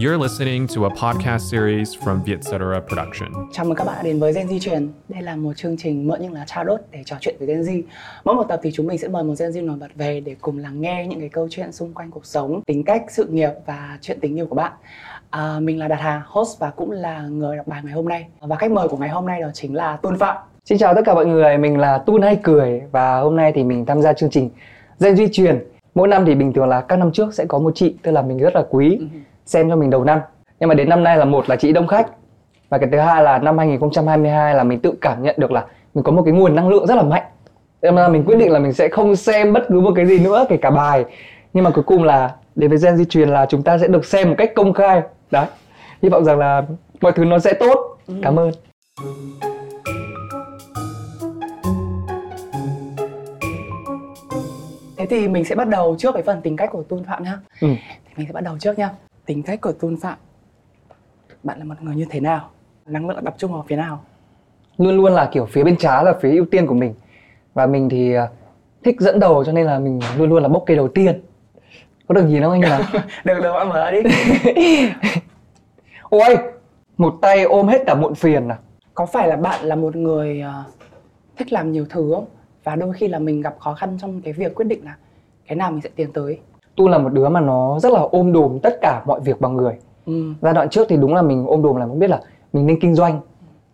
You're listening to a podcast series from Vietcetera Production. Chào mừng các bạn đã đến với Gen Z truyền. Đây là một chương trình mượn nhưng là trao đốt để trò chuyện với Gen Z. Mỗi một tập thì chúng mình sẽ mời một Gen Z nổi bật về để cùng lắng nghe những cái câu chuyện xung quanh cuộc sống, tính cách, sự nghiệp và chuyện tình yêu của bạn. À, mình là Đạt Hà, host và cũng là người đọc bài ngày hôm nay. Và khách mời của ngày hôm nay đó chính là Tôn Phạm. Xin chào tất cả mọi người, mình là Tun hay cười và hôm nay thì mình tham gia chương trình Gen Duy truyền. Mỗi năm thì bình thường là các năm trước sẽ có một chị tức là mình rất là quý Ừ. xem cho mình đầu năm. Nhưng mà đến năm nay là một là chị đông khách và cái thứ hai là năm 2022 là mình tự cảm nhận được là mình có một cái nguồn năng lượng rất là mạnh. Nên là mình quyết định là mình sẽ không xem bất cứ một cái gì nữa kể cả bài. Nhưng mà cuối cùng là đến với Gen Di truyền là chúng ta sẽ được xem một cách công khai. Đấy. Hy vọng rằng là mọi thứ nó sẽ tốt. Cảm ơn. Thế thì mình sẽ bắt đầu trước cái phần tính cách của Tôn Phạm nhá. Ừ. Thì mình sẽ bắt đầu trước nhá. Tính cách của Tôn Phạm. Bạn là một người như thế nào? Năng lượng tập trung vào phía nào? luôn luôn là kiểu phía bên trái là phía ưu tiên của mình và mình thì à, thích dẫn đầu cho nên là mình luôn luôn là bốc cây đầu tiên có được nhìn không anh nào được được bạn mở đi. ôi một tay ôm hết cả muộn phiền à có phải là bạn là một người ờ, thích làm nhiều thứ không và đôi khi là mình gặp khó khăn trong cái việc quyết định là cái nào mình sẽ tiến tới. Tu là một đứa mà nó rất là ôm đồm tất cả mọi việc bằng người. Ừ. giai đoạn trước thì đúng là mình ôm đồm là không biết là mình nên kinh doanh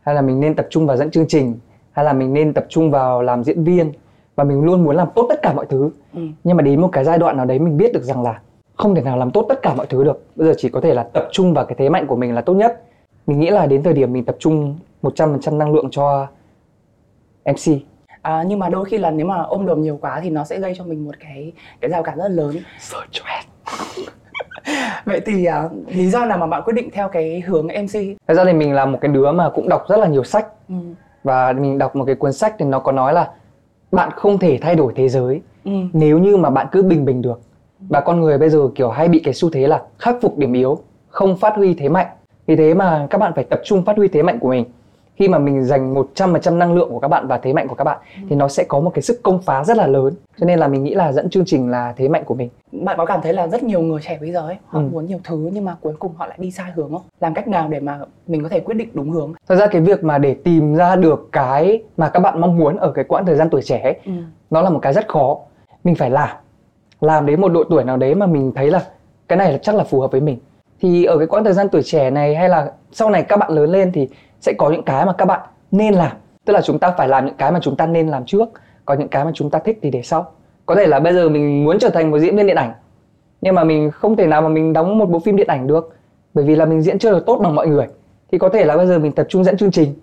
hay là mình nên tập trung vào dẫn chương trình hay là mình nên tập trung vào làm diễn viên. Và mình luôn muốn làm tốt tất cả mọi thứ. Ừ. nhưng mà đến một cái giai đoạn nào đấy mình biết được rằng là không thể nào làm tốt tất cả mọi thứ được. Bây giờ chỉ có thể là tập trung vào cái thế mạnh của mình là tốt nhất. Mình nghĩ là đến thời điểm mình tập trung 100% năng lượng cho MC à, nhưng mà đôi khi là nếu mà ôm đồm nhiều quá thì nó sẽ gây cho mình một cái cái rào cản rất là lớn. Stress vậy thì à, lý do nào mà bạn quyết định theo cái hướng MC thật ra thì mình là một cái đứa mà cũng đọc rất là nhiều sách. Ừ. và mình đọc một cái cuốn sách thì nó có nói là bạn không thể thay đổi thế giới Ừ. nếu như mà bạn cứ bình bình được. Và con người bây giờ kiểu hay bị cái xu thế là khắc phục điểm yếu không phát huy thế mạnh. Vì thế mà các bạn phải tập trung phát huy thế mạnh của mình khi mà mình dành 100% năng lượng của các bạn và thế mạnh của các bạn thì nó sẽ có một cái sức công phá rất là lớn. Cho nên là mình nghĩ là dẫn chương trình là thế mạnh của mình. Bạn có cảm thấy là rất nhiều người trẻ bây giờ ấy họ Ừ. muốn nhiều thứ nhưng mà cuối cùng họ lại đi sai hướng không? Làm cách nào để mà mình có thể quyết định đúng hướng? Thật ra cái việc mà để tìm ra được cái mà các bạn mong muốn ở cái quãng thời gian tuổi trẻ ấy, ừ. nó là một cái rất khó. Mình phải làm. Làm đến một độ tuổi nào đấy mà mình thấy là cái này là chắc là phù hợp với mình. Thì ở cái quãng thời gian tuổi trẻ này hay là sau này các bạn lớn lên thì sẽ có những cái mà các bạn nên làm. Tức là chúng ta phải làm những cái mà chúng ta nên làm trước còn những cái mà chúng ta thích thì để sau. Có thể là bây giờ mình muốn trở thành một diễn viên điện ảnh nhưng mà mình không thể nào mà mình đóng một bộ phim điện ảnh được bởi vì là mình diễn chưa được tốt bằng mọi người. Thì có thể là bây giờ mình tập trung dẫn chương trình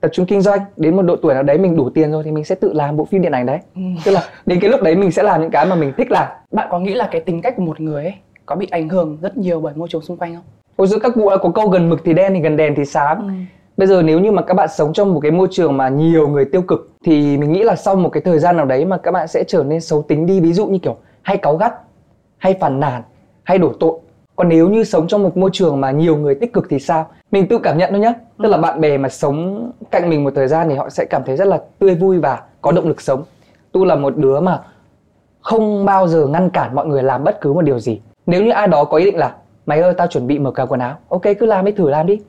tập trung kinh doanh đến một độ tuổi nào đấy mình đủ tiền rồi thì mình sẽ tự làm bộ phim điện ảnh đấy. Ừ. tức là đến cái lúc đấy mình sẽ làm những cái mà mình thích làm. Bạn có nghĩ là cái tính cách của một người ấy có bị ảnh hưởng rất nhiều bởi môi trường xung quanh không? Hồi xưa các cụ đã có câu gần mực thì đen thì gần đèn thì sáng bây giờ nếu như mà các bạn sống trong một cái môi trường mà nhiều người tiêu cực thì mình nghĩ là sau một cái thời gian nào đấy mà các bạn sẽ trở nên xấu tính đi. Ví dụ như kiểu hay cáu gắt hay phàn nàn hay đổ tội. Còn nếu như sống trong một môi trường mà nhiều người tích cực thì sao? Mình tự cảm nhận thôi nhé tức là bạn bè mà sống cạnh mình một thời gian thì họ sẽ cảm thấy rất là tươi vui và có động lực sống. Tu là một đứa mà không bao giờ ngăn cản mọi người làm bất cứ một điều gì. Nếu như ai đó có ý định là mày ơi tao chuẩn bị mở cửa quần áo. Ok cứ làm đi thử làm đi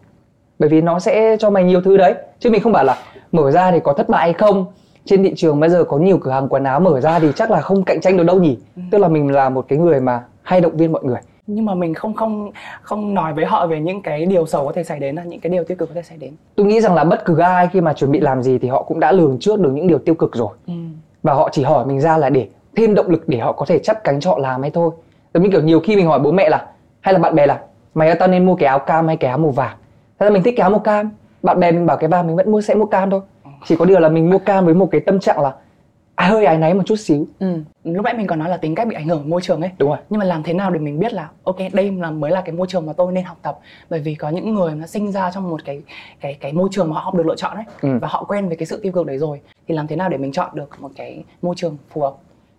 bởi vì nó sẽ cho mày nhiều thứ đấy. Chứ mình không bảo là mở ra thì có thất bại hay không? Trên thị trường bây giờ có nhiều cửa hàng quần áo mở ra thì chắc là không cạnh tranh được đâu nhỉ? Tức là mình là một cái người mà hay động viên mọi người. Nhưng mà mình không không không nói với họ về những cái điều xấu có thể xảy đến là những cái điều tiêu cực có thể xảy đến. Tôi nghĩ rằng là bất cứ ai khi mà chuẩn bị làm gì thì họ cũng đã lường trước được những điều tiêu cực rồi. Ừ. và họ chỉ hỏi mình ra là để thêm động lực để họ có thể chắp cánh cho họ làm hay thôi. Giống như kiểu nhiều khi mình hỏi bố mẹ là hay là bạn bè là mày ơi tao nên mua cái áo cam hay cái áo màu vàng thế là mình thích cái áo màu cam. Bạn bè mình bảo cái vàng mình vẫn mua sẽ mua cam thôi. Chỉ có điều là mình mua cam với một cái tâm trạng là à, hơi áy náy một chút xíu. Ừ. lúc nãy mình còn nói là tính cách bị ảnh hưởng môi trường ấy. Đúng rồi. Nhưng mà làm thế nào để mình biết là ok đây là mới là cái môi trường mà tôi nên học tập. Bởi vì có những người nó sinh ra trong một cái cái cái môi trường mà họ được lựa chọn ấy Ừ. và họ quen với cái sự tiêu cực đấy rồi thì làm thế nào để mình chọn được một cái môi trường phù hợp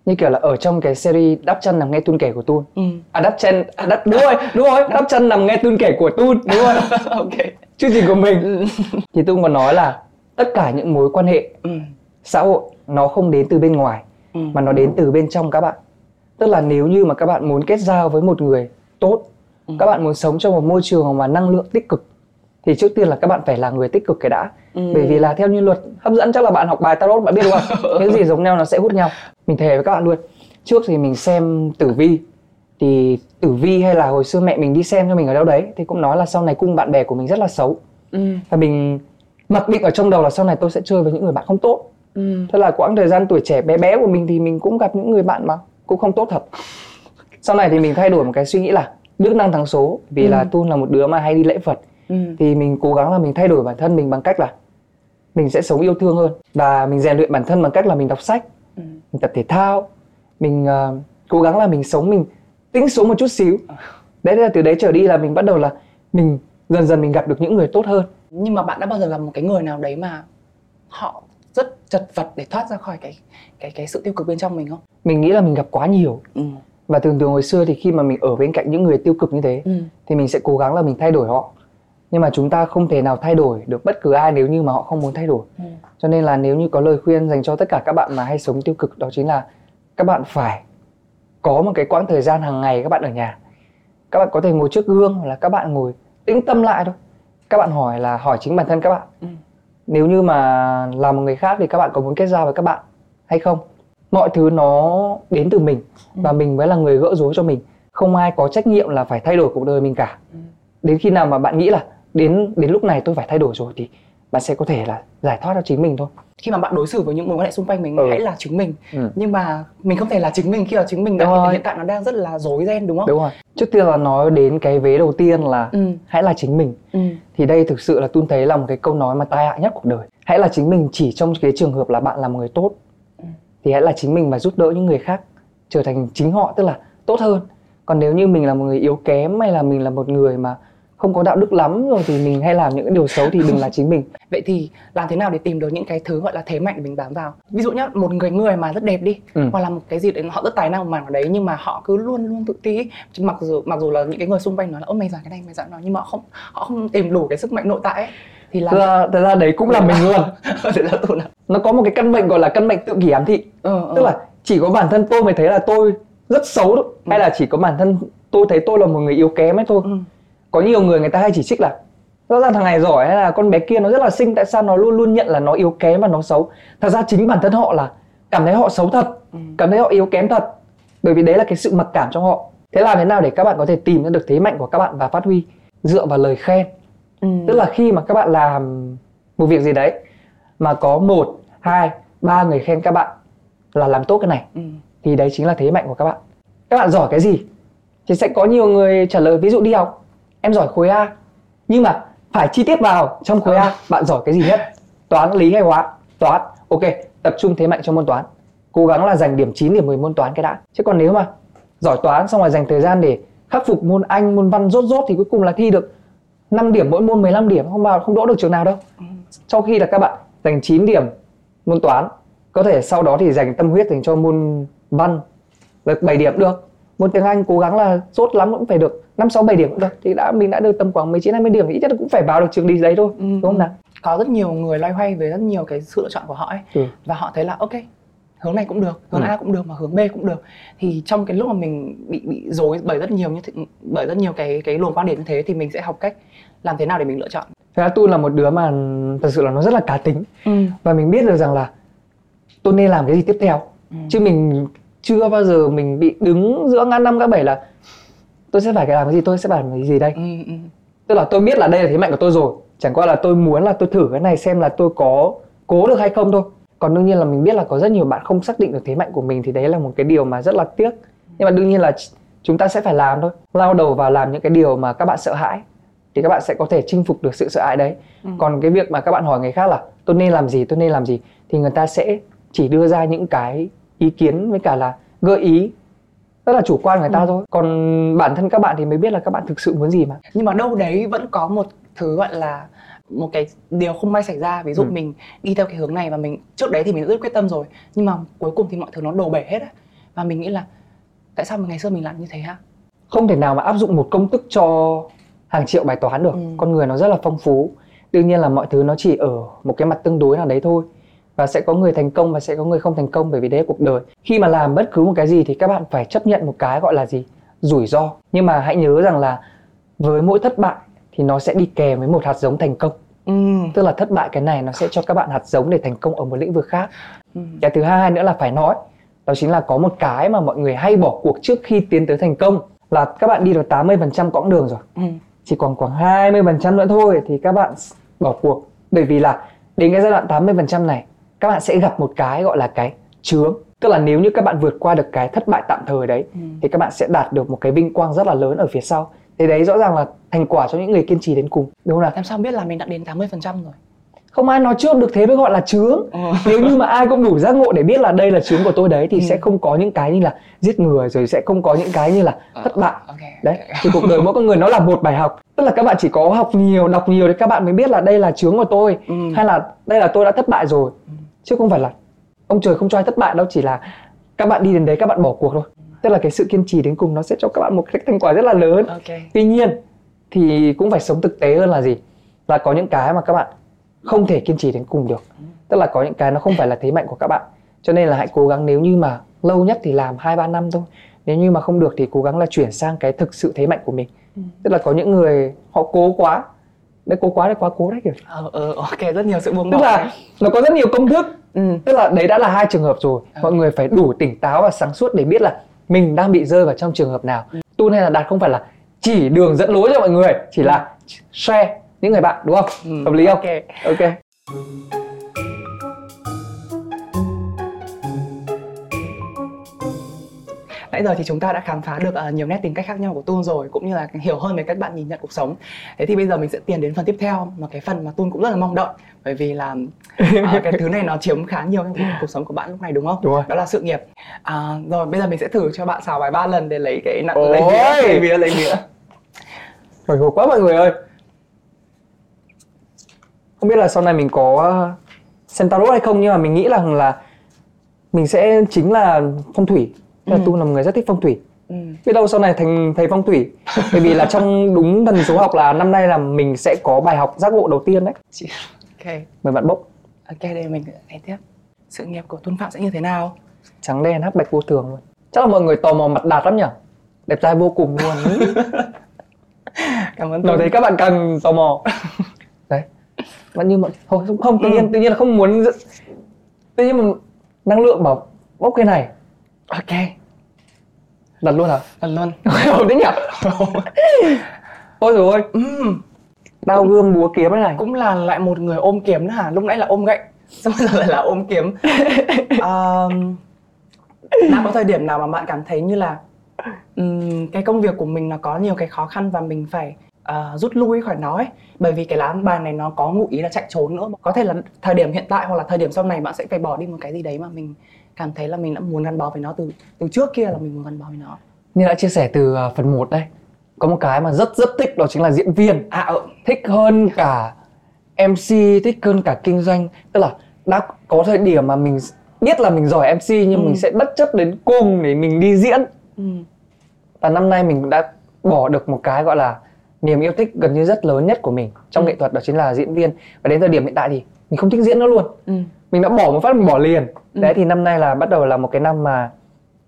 như kiểu là ở trong cái series đắp chân nằm nghe tun kể của tun. Ừ. à đắp chân à, đắp đúng rồi đúng rồi đắp. Chân nằm nghe tun kể của tun. Đúng rồi. Ok. Chương trình của mình. Thì tun còn nói là tất cả những mối quan hệ ừ. xã hội nó không đến từ bên ngoài Ừ. mà nó đến từ bên trong các bạn. Tức là nếu như mà các bạn muốn kết giao với một người tốt Ừ. các bạn muốn sống trong một môi trường mà năng lượng tích cực thì trước tiên là các bạn phải là người tích cực cái đã Ừ. bởi vì là theo như luật hấp dẫn chắc là bạn học bài tarot bạn biết đúng không những gì giống nhau nó sẽ hút nhau mình thề với các bạn luôn trước thì mình xem tử vi thì tử vi hay là hồi xưa mẹ mình đi xem cho mình ở đâu đấy thì cũng nói là sau này cung bạn bè của mình rất là xấu ừ. và mình mặc định ở trong đầu là sau này tôi sẽ chơi với những người bạn không tốt Ừ. Thế là quãng thời gian tuổi trẻ bé bé của mình thì mình cũng gặp những người bạn mà cũng không tốt thật. Sau này thì mình thay đổi một cái suy nghĩ là đức năng thắng số vì Ừ. là Tun là một đứa mà hay đi lễ Phật Ừ. thì mình cố gắng là mình thay đổi bản thân mình bằng cách là mình sẽ sống yêu thương hơn và mình rèn luyện bản thân bằng cách là mình đọc sách, Ừ. mình tập thể thao, mình ờ, cố gắng là mình sống mình tĩnh xuống một chút xíu. Đấy là từ đấy trở đi là mình bắt đầu là mình dần dần mình gặp được những người tốt hơn. nhưng mà bạn đã bao giờ gặp một cái người nào đấy mà họ rất chật vật để thoát ra khỏi cái cái cái sự tiêu cực bên trong mình không Mình nghĩ là mình gặp quá nhiều ừ. và thường thường hồi xưa thì khi mà mình ở bên cạnh những người tiêu cực như thế Ừ. thì mình sẽ cố gắng là mình thay đổi họ nhưng mà chúng ta không thể nào thay đổi được bất cứ ai nếu như mà họ không muốn thay đổi. Ừ. cho nên là nếu như có lời khuyên dành cho tất cả các bạn mà hay sống tiêu cực đó chính là các bạn phải có một cái quãng thời gian hàng ngày các bạn ở nhà. Các bạn có thể ngồi trước gương hoặc là các bạn ngồi tĩnh tâm lại thôi. Các bạn hỏi là hỏi chính bản thân các bạn. Ừ. nếu như mà là một người khác thì các bạn có muốn kết giao với các bạn hay không? Mọi thứ nó đến từ mình và mình mới là người gỡ rối cho mình. Không ai có trách nhiệm là phải thay đổi cuộc đời mình cả. Ừ. đến khi nào mà bạn nghĩ là đến đến lúc này tôi phải thay đổi rồi thì bạn sẽ có thể là giải thoát cho chính mình thôi khi mà bạn đối xử với những mối quan hệ xung quanh mình Ừ. hãy là chính mình Ừ. nhưng mà mình không thể là chính mình khi mà chính mình đang hiện tại nó đang rất là rối ren đúng không đúng rồi trước tiên là nói đến cái vế đầu tiên là ừ. hãy là chính mình Ừ. thì đây thực sự là tôi thấy là một cái câu nói mà tai hại nhất cuộc đời hãy là chính mình chỉ trong cái trường hợp là bạn là một người tốt Ừ. thì hãy là chính mình và giúp đỡ những người khác trở thành chính họ tức là tốt hơn còn nếu như mình là một người yếu kém hay là mình là một người mà không có đạo đức lắm rồi thì mình hay làm những cái điều xấu thì đừng là chính mình vậy thì làm thế nào để tìm được những cái thứ gọi là thế mạnh để mình bám vào ví dụ nhá một người người mà rất đẹp đi Ừ. hoặc là một cái gì đấy họ rất tài năng mảng nào đấy nhưng mà họ cứ luôn luôn tự ti ấy. mặc dù mặc dù là những cái người xung quanh nói là ôi mày giỏi cái này mày giỏi đó nhưng mà họ không họ không tìm đủ cái sức mạnh nội tại ấy thì thật ra, thật ra đấy cũng là mình luôn là là nó có một cái căn bệnh gọi là căn bệnh tự kỷ ám thị ừ, ừ. tức là chỉ có bản thân tôi mới thấy là tôi rất xấu thôi hay là chỉ có bản thân tôi thấy tôi là một người yếu kém ấy thôi ừ. Có nhiều người người ta hay chỉ trích là rõ ràng thằng này giỏi hay là con bé kia nó rất là xinh tại sao nó luôn luôn nhận là nó yếu kém và nó xấu? Thật ra chính bản thân họ là cảm thấy họ xấu thật Ừ. cảm thấy họ yếu kém thật bởi vì đấy là cái sự mặc cảm trong họ. Thế làm thế nào để các bạn có thể tìm ra được thế mạnh của các bạn và phát huy dựa vào lời khen? Ừ. tức là khi mà các bạn làm một việc gì đấy mà có một hai ba người khen các bạn là làm tốt cái này ừ. thì đấy chính là thế mạnh của các bạn. Các bạn giỏi cái gì? Thì sẽ có nhiều người trả lời. Ví dụ đi học em giỏi khối A. Nhưng mà phải chi tiết vào trong khối A. Bạn giỏi cái gì nhất? Toán lý hay hóa? Toán. Ok tập trung thế mạnh cho môn toán. Cố gắng là giành điểm 9 điểm 10 môn toán cái đã. Chứ còn nếu mà giỏi toán xong rồi dành thời gian để khắc phục môn Anh môn văn rốt rốt thì cuối cùng là thi được 5 điểm mỗi môn 15 điểm. Không vào không đỗ được trường nào đâu. Trong khi là các bạn dành 9 điểm môn toán có thể sau đó thì dành tâm huyết dành cho môn văn. Được 7 điểm được môn tiếng Anh cố gắng là rốt lắm cũng phải được 5 6 7 điểm cũng được thì đã mình đã được tầm khoảng 19 20 điểm thì ít nhất là cũng phải vào được trường đi giấy thôi Ừ, đúng không nào có rất nhiều người loay hoay với rất nhiều cái sự lựa chọn của họ ấy Ừ. và họ thấy là ok hướng này cũng được hướng Ừ. A cũng được mà hướng B cũng được thì trong cái lúc mà mình bị bị rối bởi rất nhiều như thế, bởi rất nhiều cái cái luồng quan điểm như thế thì mình sẽ học cách làm thế nào để mình lựa chọn Thật ra tôi là một đứa mà thật sự là nó rất là cá tính ừ. và mình biết được rằng là tôi nên làm cái gì tiếp theo Ừ. chứ mình chưa bao giờ mình bị đứng giữa ngã năm ngã bảy là tôi sẽ phải làm cái gì tôi sẽ làm cái gì đây? Ừ, ừ. tức là tôi biết là đây là thế mạnh của tôi rồi. Chẳng qua là tôi muốn là tôi thử cái này xem là tôi có cố được hay không thôi. Còn đương nhiên là mình biết là có rất nhiều bạn không xác định được thế mạnh của mình thì đấy là một cái điều mà rất là tiếc. Nhưng mà đương nhiên là chúng ta sẽ phải làm thôi. Lao đầu vào làm những cái điều mà các bạn sợ hãi thì các bạn sẽ có thể chinh phục được sự sợ hãi đấy. Ừ. còn cái việc mà các bạn hỏi người khác là tôi nên làm gì tôi nên làm gì? thì người ta sẽ chỉ đưa ra những cái ý kiến với cả là gợi ý rất là chủ quan người ta Ừ. thôi. Còn bản thân các bạn thì mới biết là các bạn thực sự muốn gì mà. Nhưng mà đâu đấy vẫn có một thứ gọi là một cái điều không may xảy ra. Ví dụ Ừ. mình đi theo cái hướng này và mình trước đấy thì mình rất quyết tâm rồi nhưng mà cuối cùng thì mọi thứ nó đổ bể hết á. Và mình nghĩ là tại sao ngày xưa mình làm như thế ha không thể nào mà áp dụng một công thức cho hàng triệu bài toán được. Ừ. con người nó rất là phong phú. Đương nhiên là mọi thứ nó chỉ ở một cái mặt tương đối nào đấy thôi và sẽ có người thành công và sẽ có người không thành công bởi vì đấy là cuộc đời. Khi mà làm bất cứ một cái gì thì các bạn phải chấp nhận một cái gọi là gì? Rủi ro. Nhưng mà hãy nhớ rằng là với mỗi thất bại thì nó sẽ đi kèm với một hạt giống thành công. Ừ. tức là thất bại cái này nó sẽ cho các bạn hạt giống để thành công ở một lĩnh vực khác. Ừ. cái thứ hai nữa là phải nói đó chính là có một cái mà mọi người hay bỏ cuộc trước khi tiến tới thành công là các bạn đi được 80% quãng đường rồi. Ừ. chỉ còn khoảng 20% nữa thôi thì các bạn bỏ cuộc. Bởi vì là đến cái giai đoạn 80% này các bạn sẽ gặp một cái gọi là cái chướng. Tức là nếu như các bạn vượt qua được cái thất bại tạm thời đấy Ừ. thì các bạn sẽ đạt được một cái vinh quang rất là lớn ở phía sau. Thì đấy rõ ràng là thành quả cho những người kiên trì đến cùng đúng không nào? Làm sao biết là mình đã đến 80% rồi? Không ai nói trước được thế mới gọi là chướng. Ừ. nếu như mà ai cũng đủ giác ngộ để biết là đây là chướng của tôi đấy thì Ừ. sẽ không có những cái như là giết người rồi sẽ không có những cái như là thất bại. ok. Đấy thì cuộc đời mỗi con người nó là một bài học. Tức là các bạn chỉ có học nhiều đọc nhiều thì các bạn mới biết là đây là chướng của tôi Ừ. hay là đây là tôi đã thất bại rồi chứ không phải là ông trời không cho ai thất bại đâu chỉ là các bạn đi đến đấy các bạn bỏ cuộc thôi. Tức là cái sự kiên trì đến cùng nó sẽ cho các bạn một cái thành quả rất là lớn. Ok. Tuy nhiên thì cũng phải sống thực tế hơn là gì? Là có những cái mà các bạn không thể kiên trì đến cùng được. Tức là có những cái nó không phải là thế mạnh của các bạn. Cho nên là hãy cố gắng nếu như mà lâu nhất thì làm hai ba năm thôi. Nếu như mà không được thì cố gắng là chuyển sang cái thực sự thế mạnh của mình. Ừ. tức là có những người họ cố quá đấy cố quá đấy quá cố đấy kiểu ờ ờ ok rất nhiều sự buông bỏ tức là nó có rất nhiều công thức. Ừ. tức là đấy đã là hai trường hợp rồi. Ờ. mọi người phải đủ tỉnh táo và sáng suốt để biết là mình đang bị rơi vào trong trường hợp nào. Tu hay là đạt không phải là chỉ đường dẫn lối cho mọi người chỉ là share những người bạn đúng không? Ừ, hợp lý không? ok. ok Nãy giờ thì chúng ta đã khám phá được ờ, nhiều nét tính cách khác nhau của Tun rồi cũng như là hiểu hơn về cách bạn nhìn nhận cuộc sống. Thế thì bây giờ mình sẽ tiến đến phần tiếp theo mà cái phần mà Tun cũng rất là mong đợi bởi vì là ờ, cái thứ này nó chiếm khá nhiều trong cuộc sống của bạn lúc này đúng không? Đúng rồi. Đó là sự nghiệp. À, rồi bây giờ mình sẽ thử cho bạn xào bài ba lần để lấy cái nặng lấy vía, lấy vía, lấy vía. hồi hộp quá mọi người ơi không biết là sau này mình có uh, xem tarot hay không nhưng mà mình nghĩ rằng là mình sẽ chính là phong thủy Là Ừ. tu là một người rất thích phong thủy Ừ. biết đâu sau này thành thầy phong thủy bởi vì là trong đúng thần số học là năm nay là mình sẽ có bài học giác ngộ đầu tiên đấy Ok. mời bạn bốc Ok đây mình thấy tiếp. Sự nghiệp của Tuân Phạm sẽ như thế nào? trắng đen hắc bạch vô thường luôn chắc là mọi người tò mò mặt đạt lắm nhỉ đẹp trai vô cùng luôn Cảm ơn Tun. thấy các bạn càng tò mò đấy vẫn như mọi thôi không, không tự nhiên tự nhiên là không muốn tự nhiên mà năng lượng bảo bốc cái này Ok. Đặt luôn hả Lần luôn. ổn đấy nhỉ ôi rồi Ừm, đao gươm búa kiếm này cũng là lại một người ôm kiếm nữa hả? Lúc nãy là ôm gậy, xong bây giờ lại là ôm kiếm. um, đã có thời điểm nào mà bạn cảm thấy như là ừm, cái công việc của mình nó có nhiều cái khó khăn và mình phải à, rút lui khỏi nó ấy. Bởi vì cái lá bài này nó có ngụ ý là chạy trốn nữa. Có thể là thời điểm hiện tại hoặc là thời điểm sau này bạn sẽ phải bỏ đi một cái gì đấy mà mình cảm thấy là mình đã muốn gắn bó với nó từ từ trước kia là mình muốn gắn bó với nó. Như đã chia sẻ từ à, phần 1 đây có một cái mà rất rất thích đó chính là diễn viên. À ờ thích hơn cả MC thích hơn cả kinh doanh. Tức là đã có thời điểm mà mình biết là mình giỏi MC nhưng Ừ. mình sẽ bất chấp đến cùng để mình đi diễn. Ừ. và năm nay mình đã bỏ được một cái gọi là niềm yêu thích gần như rất lớn nhất của mình trong Ừ. nghệ thuật đó chính là diễn viên và đến thời điểm hiện tại thì mình không thích diễn nữa luôn Ừ. mình đã bỏ một phát mình bỏ liền Ừ. đấy thì năm nay là bắt đầu là một cái năm mà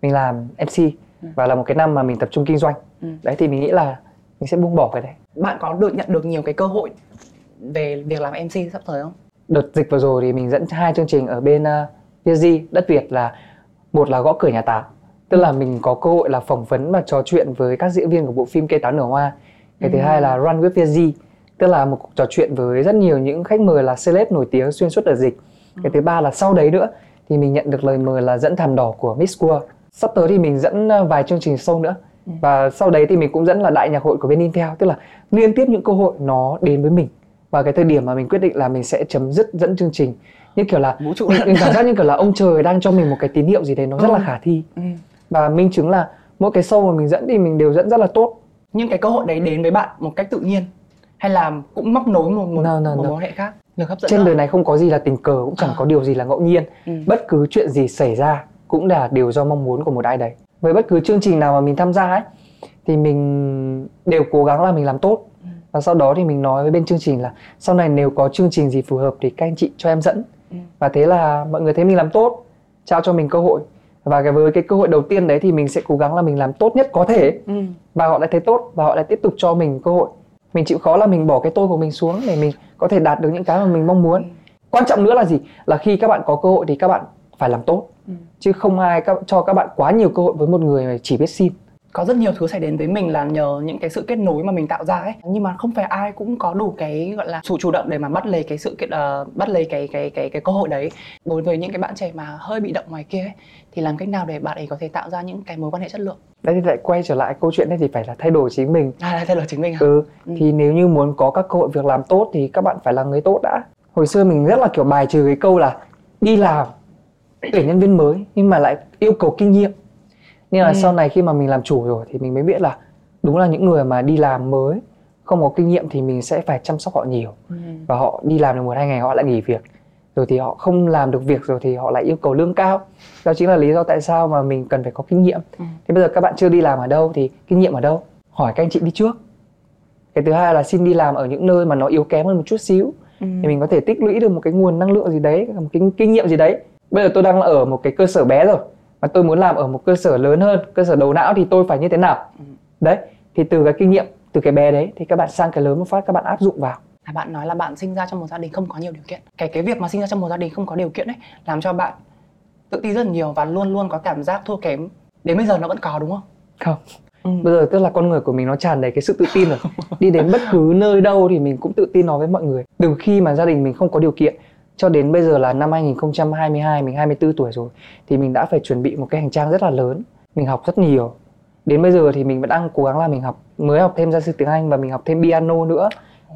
mình làm MC Ừ. và là một cái năm mà mình tập trung kinh doanh Ừ. đấy thì mình nghĩ là mình sẽ buông bỏ cái đấy bạn có được nhận được nhiều cái cơ hội về việc làm MC sắp tới không đợt dịch vừa rồi thì mình dẫn hai chương trình ở bên uh, PSG đất Việt là một là gõ cửa nhà táo tức là mình có cơ hội là phỏng vấn và trò chuyện với các diễn viên của bộ phim Cây táo nở hoa cái thứ Ừ. hai là Run with PSG tức là một cuộc trò chuyện với rất nhiều những khách mời là celeb nổi tiếng xuyên suốt đợt dịch cái thứ ba là sau đấy nữa thì mình nhận được lời mời là dẫn thảm đỏ của Miss World sắp tới thì mình dẫn uh, vài chương trình show nữa Ừ. và sau đấy thì mình cũng dẫn là đại nhạc hội của bên Intel tức là liên tiếp những cơ hội nó đến với mình và cái thời điểm mà mình quyết định là mình sẽ chấm dứt dẫn chương trình như kiểu là vũ trụ mình, cảm giác như kiểu là ông trời đang cho mình một cái tín hiệu gì đấy nó rất là Ừ. khả thi ừ. và minh chứng là mỗi cái show mà mình dẫn thì mình đều dẫn rất là tốt nhưng cái cơ hội đấy đến với bạn một cách tự nhiên hay là cũng móc nối một một, No, no, một no. mối hệ khác được hấp dẫn trên đời này không có gì là tình cờ cũng chẳng À. có điều gì là ngẫu nhiên Ừ. bất cứ chuyện gì xảy ra cũng là điều do mong muốn của một ai đấy với bất cứ chương trình nào mà mình tham gia ấy thì mình đều cố gắng là mình làm tốt Ừ. và sau đó thì mình nói với bên chương trình là sau này nếu có chương trình gì phù hợp thì các anh chị cho em dẫn Ừ. và thế là mọi người thấy mình làm tốt trao cho mình cơ hội và cái với cái cơ hội đầu tiên đấy thì mình sẽ cố gắng là mình làm tốt nhất có thể ừ. Và họ lại thấy tốt và họ lại tiếp tục cho mình cơ hội. Mình chịu khó là mình bỏ cái tôi của mình xuống để mình có thể đạt được những cái mà mình mong muốn. Quan trọng nữa là gì? Là khi các bạn có cơ hội thì các bạn phải làm tốt. Ừ. chứ không ai các, cho các bạn quá nhiều cơ hội với một người mà chỉ biết xin có rất nhiều thứ xảy đến với mình là nhờ những cái sự kết nối mà mình tạo ra ấy. Nhưng mà không phải ai cũng có đủ cái gọi là chủ chủ động để mà bắt lấy cái sự kiện uh, bắt lấy cái cái cái cái cơ hội đấy. Đối với những cái bạn trẻ mà hơi bị động ngoài kia ấy thì làm cách nào để bạn ấy có thể tạo ra những cái mối quan hệ chất lượng? Đấy thì lại quay trở lại câu chuyện này thì phải là thay đổi chính mình. À là thay đổi chính mình hả? Ừ, Ừ. thì nếu như muốn có các cơ hội việc làm tốt thì các bạn phải là người tốt đã. Hồi xưa mình rất là kiểu bài trừ cái câu là đi làm tuyển nhân viên mới nhưng mà lại yêu cầu kinh nghiệm nhưng mà Ừ. sau này khi mà mình làm chủ rồi thì mình mới biết là đúng là những người mà đi làm mới không có kinh nghiệm thì mình sẽ phải chăm sóc họ nhiều. Ừ. và họ đi làm được một hai ngày họ lại nghỉ việc. Rồi thì họ không làm được việc rồi thì họ lại yêu cầu lương cao. Đó chính là lý do tại sao mà mình cần phải có kinh nghiệm. Ừ. thế bây giờ các bạn chưa đi làm ở đâu thì kinh nghiệm ở đâu? Hỏi các anh chị đi trước. Cái thứ hai là xin đi làm ở những nơi mà nó yếu kém hơn một chút xíu. Ừ. thì mình có thể tích lũy được một cái nguồn năng lượng gì đấy một cái kinh nghiệm gì đấy. Bây giờ tôi đang ở một cái cơ sở bé rồi mà tôi muốn làm ở một cơ sở lớn hơn cơ sở đầu não thì tôi phải như thế nào? Ừ. đấy thì từ cái kinh nghiệm từ cái bé đấy thì các bạn sang cái lớn một phát các bạn áp dụng vào. Là bạn nói là bạn sinh ra trong một gia đình không có nhiều điều kiện. Cái cái việc mà sinh ra trong một gia đình không có điều kiện ấy làm cho bạn tự ti rất nhiều và luôn luôn có cảm giác thua kém. Đến bây giờ nó vẫn có đúng không? Không. Ừ. bây giờ tức là con người của mình nó tràn đầy cái sự tự tin rồi. Đi đến bất cứ nơi đâu thì mình cũng tự tin nói với mọi người. Từ khi mà gia đình mình không có điều kiện cho đến bây giờ là năm 2022 mình 24 tuổi rồi thì mình đã phải chuẩn bị một cái hành trang rất là lớn mình học rất nhiều đến bây giờ thì mình vẫn đang cố gắng là mình học mới học thêm gia sư tiếng Anh và mình học thêm piano nữa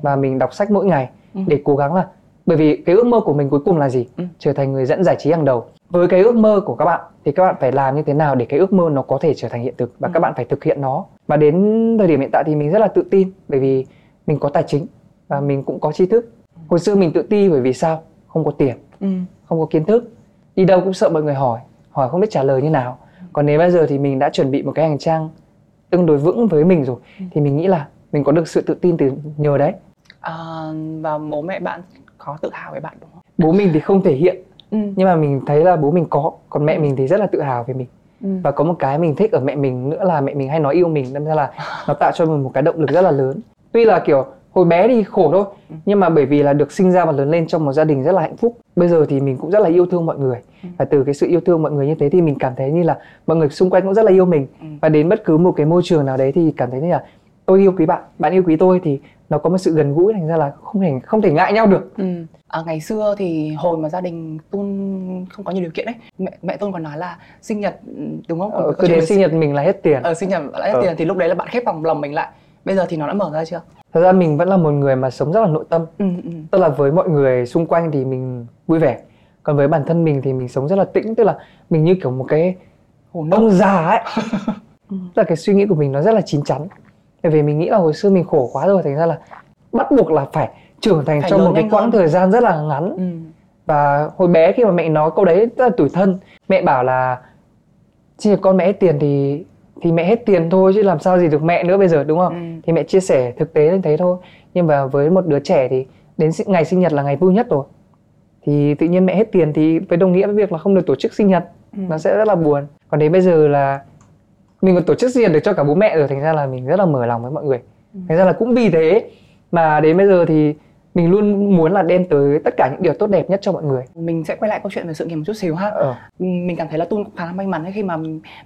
và mình đọc sách mỗi ngày Ừ. để cố gắng là bởi vì cái ước mơ của mình cuối cùng là gì Ừ. trở thành người dẫn giải trí hàng đầu với cái ước mơ của các bạn thì các bạn phải làm như thế nào để cái ước mơ nó có thể trở thành hiện thực và Ừ. các bạn phải thực hiện nó và đến thời điểm hiện tại thì mình rất là tự tin bởi vì mình có tài chính và mình cũng có tri thức hồi xưa mình tự ti bởi vì sao không có tiền Ừ. không có kiến thức đi đâu cũng sợ mọi người hỏi hỏi không biết trả lời như nào còn nếu bây giờ thì mình đã chuẩn bị một cái hành trang tương đối vững với mình rồi Ừ. thì mình nghĩ là mình có được sự tự tin từ nhờ đấy À, và bố mẹ bạn có tự hào về bạn đúng không? bố mình thì không thể hiện Ừ. nhưng mà mình thấy là bố mình có còn mẹ mình thì rất là tự hào về mình Ừ. và có một cái mình thích ở mẹ mình nữa là mẹ mình hay nói yêu mình đâm ra là nó tạo cho mình một cái động lực rất là lớn tuy là kiểu hồi bé thì khổ thôi Ừ. nhưng mà bởi vì là được sinh ra và lớn lên trong một gia đình rất là hạnh phúc bây giờ thì mình cũng rất là yêu thương mọi người Ừ. và từ cái sự yêu thương mọi người như thế thì mình cảm thấy như là mọi người xung quanh cũng rất là yêu mình Ừ. và đến bất cứ một cái môi trường nào đấy thì cảm thấy như là tôi yêu quý bạn bạn yêu quý tôi thì nó có một sự gần gũi thành ra là không thể không thể ngại nhau được Ừ. À, ngày xưa thì hồi mà gia đình Tun không có nhiều điều kiện ấy mẹ mẹ Tun còn nói là sinh nhật đúng không? ờ, cứ đến sinh nhật mình là hết tiền ờ, sinh nhật lại hết Ờ. tiền thì lúc đấy là bạn khép vòng lòng mình lại bây giờ thì nó đã mở ra chưa? thật ra mình vẫn là một người mà sống rất là nội tâm Ừ, ừ. tức là với mọi người xung quanh thì mình vui vẻ còn với bản thân mình thì mình sống rất là tĩnh tức là mình như kiểu một cái Hồ ông già ấy Ừ. tức là cái suy nghĩ của mình nó rất là chín chắn bởi vì mình nghĩ là hồi xưa mình khổ quá rồi thành ra là bắt buộc là phải trưởng thành Phải trong một cái quãng hơn. thời gian rất là ngắn ừ. và hồi bé khi mà mẹ nói câu đấy rất là tủi thân mẹ bảo là chỉ con mẹ tiền thì thì mẹ hết tiền thôi chứ làm sao gì được mẹ nữa bây giờ đúng không Ừ. thì mẹ chia sẻ thực tế như thế thôi nhưng mà với một đứa trẻ thì đến ngày sinh nhật là ngày vui nhất rồi thì tự nhiên mẹ hết tiền thì với đồng nghĩa với việc là không được tổ chức sinh nhật Ừ. nó sẽ rất là buồn còn đến bây giờ là mình còn tổ chức sinh nhật được cho cả bố mẹ rồi thành ra là mình rất là mở lòng với mọi người Ừ. thành ra là cũng vì thế mà đến bây giờ thì mình luôn muốn là đem tới tất cả những điều tốt đẹp nhất cho mọi người Mình sẽ quay lại câu chuyện về sự nghiệp một chút xíu ha. ờ. mình cảm thấy là Tun cũng khá là may mắn ấy khi mà